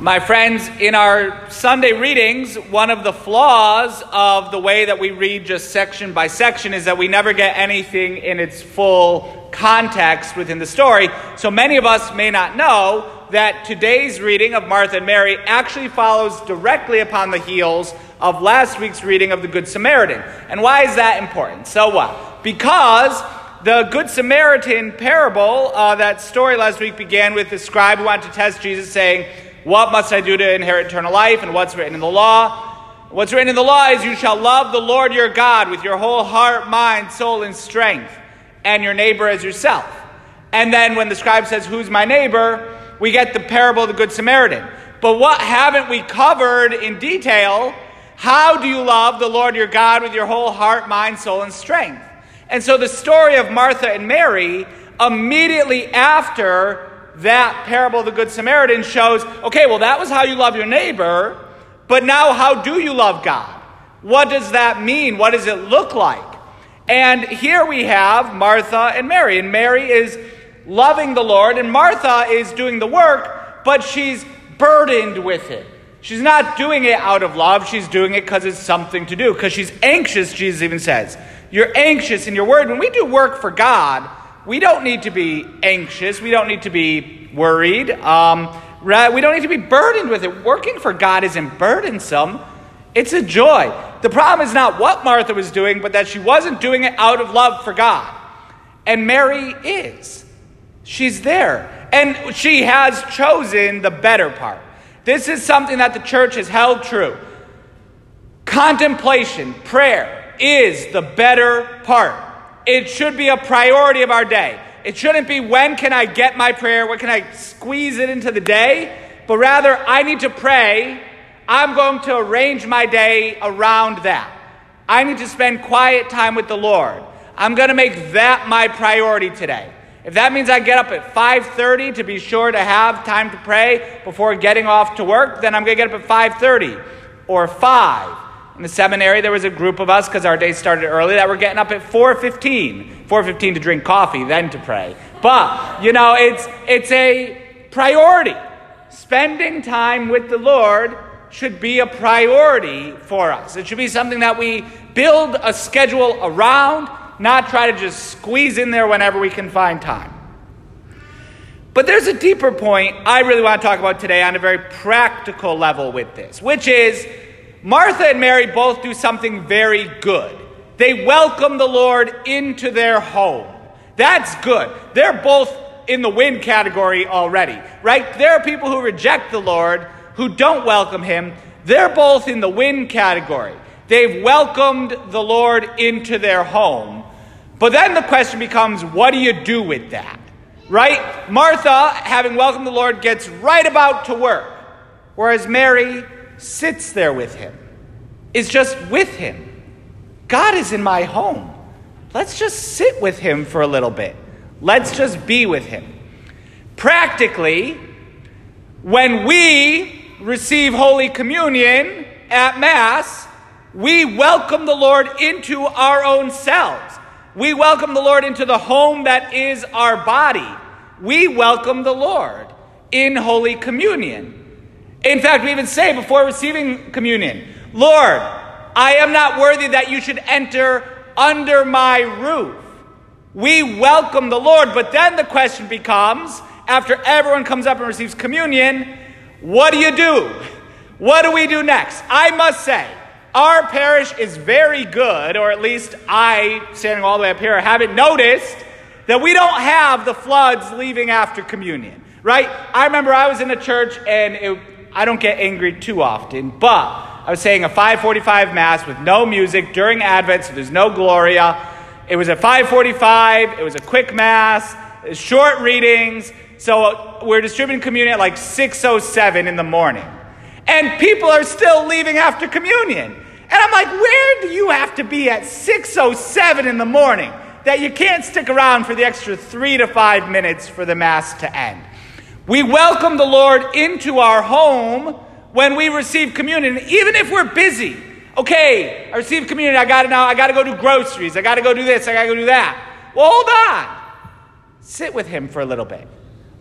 My friends, in our Sunday readings, one of the flaws of the way that we read just section by section is that we never get anything in its full context within the story. So many of us may not know that today's reading of Martha and Mary actually follows directly upon the heels of last week's reading of the Good Samaritan. And why is that important? So what? Because the Good Samaritan parable, uh, that story last week began with the scribe who wanted to test Jesus saying, what must I do to inherit eternal life? And what's written in the law? What's written in the law is you shall love the Lord your God with your whole heart, mind, soul, and strength, and your neighbor as yourself. And then when the scribe says, Who's my neighbor? we get the parable of the Good Samaritan. But what haven't we covered in detail? How do you love the Lord your God with your whole heart, mind, soul, and strength? And so the story of Martha and Mary, immediately after that parable of the Good Samaritan shows okay, well, that was how you love your neighbor, but now how do you love God? What does that mean? What does it look like? And here we have Martha and Mary. And Mary is loving the Lord, and Martha is doing the work, but she's burdened with it. She's not doing it out of love, she's doing it because it's something to do, because she's anxious, Jesus even says. You're anxious in your word. When we do work for God, we don't need to be anxious. We don't need to be worried. Um, we don't need to be burdened with it. Working for God isn't burdensome, it's a joy. The problem is not what Martha was doing, but that she wasn't doing it out of love for God. And Mary is. She's there. And she has chosen the better part. This is something that the church has held true. Contemplation, prayer, is the better part. It should be a priority of our day. It shouldn't be when can I get my prayer, What can I squeeze it into the day, but rather I need to pray. I'm going to arrange my day around that. I need to spend quiet time with the Lord. I'm going to make that my priority today. If that means I get up at 5:30 to be sure to have time to pray before getting off to work, then I'm going to get up at 5:30 or 5 in the seminary, there was a group of us because our day started early that were getting up at 4:15. 4:15 to drink coffee, then to pray. But you know, it's it's a priority. Spending time with the Lord should be a priority for us. It should be something that we build a schedule around, not try to just squeeze in there whenever we can find time. But there's a deeper point I really want to talk about today on a very practical level with this, which is Martha and Mary both do something very good. They welcome the Lord into their home. That's good. They're both in the win category already, right? There are people who reject the Lord, who don't welcome him. They're both in the win category. They've welcomed the Lord into their home. But then the question becomes what do you do with that? Right? Martha, having welcomed the Lord, gets right about to work, whereas Mary sits there with him, is just with him. God is in my home. Let's just sit with him for a little bit. Let's just be with him. Practically, when we receive Holy Communion at Mass, we welcome the Lord into our own selves. We welcome the Lord into the home that is our body. We welcome the Lord in Holy Communion. In fact, we even say before receiving communion, Lord, I am not worthy that you should enter under my roof. We welcome the Lord, but then the question becomes after everyone comes up and receives communion, what do you do? What do we do next? I must say, our parish is very good, or at least I, standing all the way up here, haven't noticed that we don't have the floods leaving after communion, right? I remember I was in a church and it, I don't get angry too often, but I was saying a 545 mass with no music during Advent, so there's no Gloria. It was at 545, it was a quick mass, short readings, so we're distributing communion at like 607 in the morning. And people are still leaving after communion. And I'm like, where do you have to be at 607 in the morning that you can't stick around for the extra three to five minutes for the Mass to end? We welcome the Lord into our home when we receive communion, even if we're busy. Okay, I receive communion, I gotta now, I gotta go do groceries, I gotta go do this, I gotta go do that. Well, hold on. Sit with him for a little bit.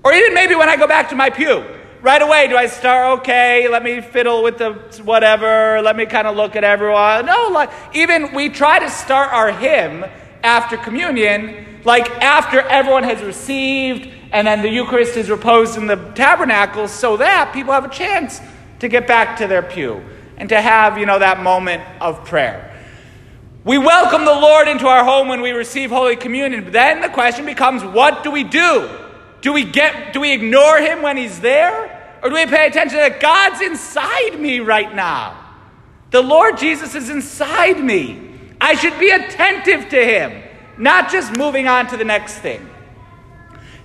Or even maybe when I go back to my pew, right away, do I start, okay, let me fiddle with the whatever, let me kind of look at everyone? No, like, even we try to start our hymn after communion, like after everyone has received and then the Eucharist is reposed in the tabernacle so that people have a chance to get back to their pew and to have, you know, that moment of prayer. We welcome the Lord into our home when we receive Holy Communion. But then the question becomes, what do we do? Do we get do we ignore him when he's there? Or do we pay attention that God's inside me right now? The Lord Jesus is inside me. I should be attentive to him, not just moving on to the next thing.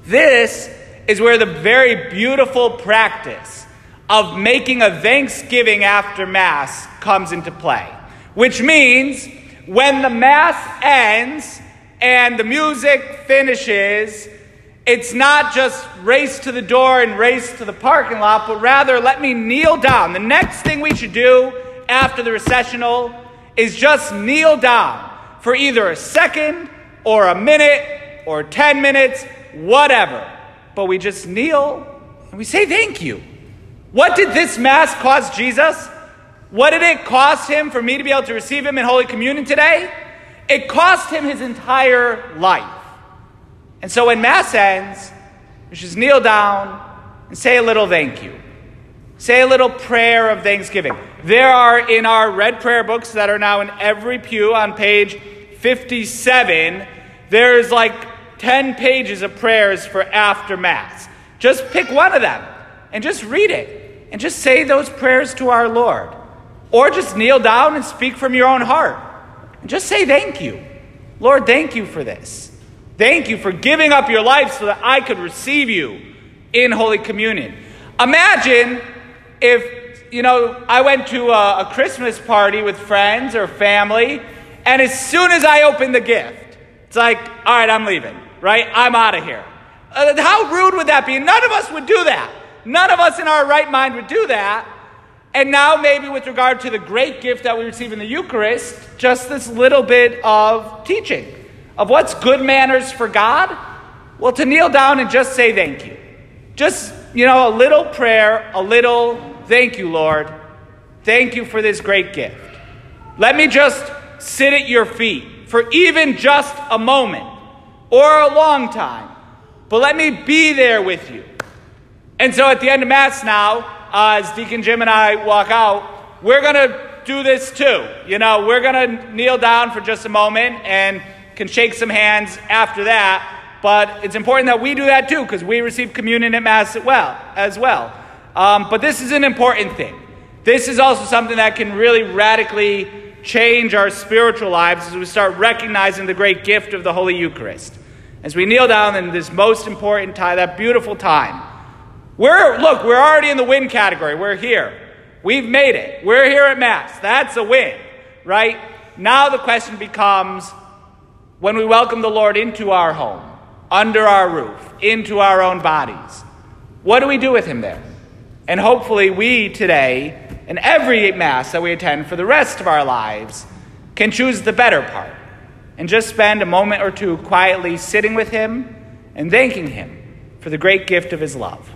This is where the very beautiful practice of making a thanksgiving after Mass comes into play. Which means when the Mass ends and the music finishes, it's not just race to the door and race to the parking lot, but rather let me kneel down. The next thing we should do after the recessional is just kneel down for either a second or a minute or 10 minutes, whatever. But we just kneel and we say thank you. What did this Mass cost Jesus? What did it cost him for me to be able to receive him in Holy Communion today? It cost him his entire life. And so when Mass ends, we should kneel down and say a little thank you. Say a little prayer of thanksgiving. There are in our red prayer books that are now in every pew on page 57, there's like 10 pages of prayers for after Mass. Just pick one of them and just read it and just say those prayers to our Lord. Or just kneel down and speak from your own heart. And just say thank you. Lord, thank you for this. Thank you for giving up your life so that I could receive you in Holy Communion. Imagine if, you know, I went to a, a Christmas party with friends or family, and as soon as I opened the gift, it's like, all right, I'm leaving, right? I'm out of here. Uh, how rude would that be? None of us would do that. None of us in our right mind would do that. And now, maybe with regard to the great gift that we receive in the Eucharist, just this little bit of teaching of what's good manners for God? Well, to kneel down and just say thank you. Just, you know, a little prayer, a little thank you, Lord. Thank you for this great gift. Let me just sit at your feet for even just a moment or a long time, but let me be there with you. And so at the end of Mass now, uh, as Deacon Jim and I walk out, we're going to do this too. You know, we're going to kneel down for just a moment and can shake some hands after that. But it's important that we do that too, because we receive communion at Mass as well. As well. Um, but this is an important thing. This is also something that can really radically change our spiritual lives as we start recognizing the great gift of the Holy Eucharist. As we kneel down in this most important time, that beautiful time. We're, look, we're already in the win category. We're here. We've made it. We're here at Mass. That's a win, right? Now the question becomes when we welcome the Lord into our home, under our roof, into our own bodies. What do we do with Him there? And hopefully, we today, in every Mass that we attend for the rest of our lives, can choose the better part and just spend a moment or two quietly sitting with Him and thanking Him for the great gift of His love.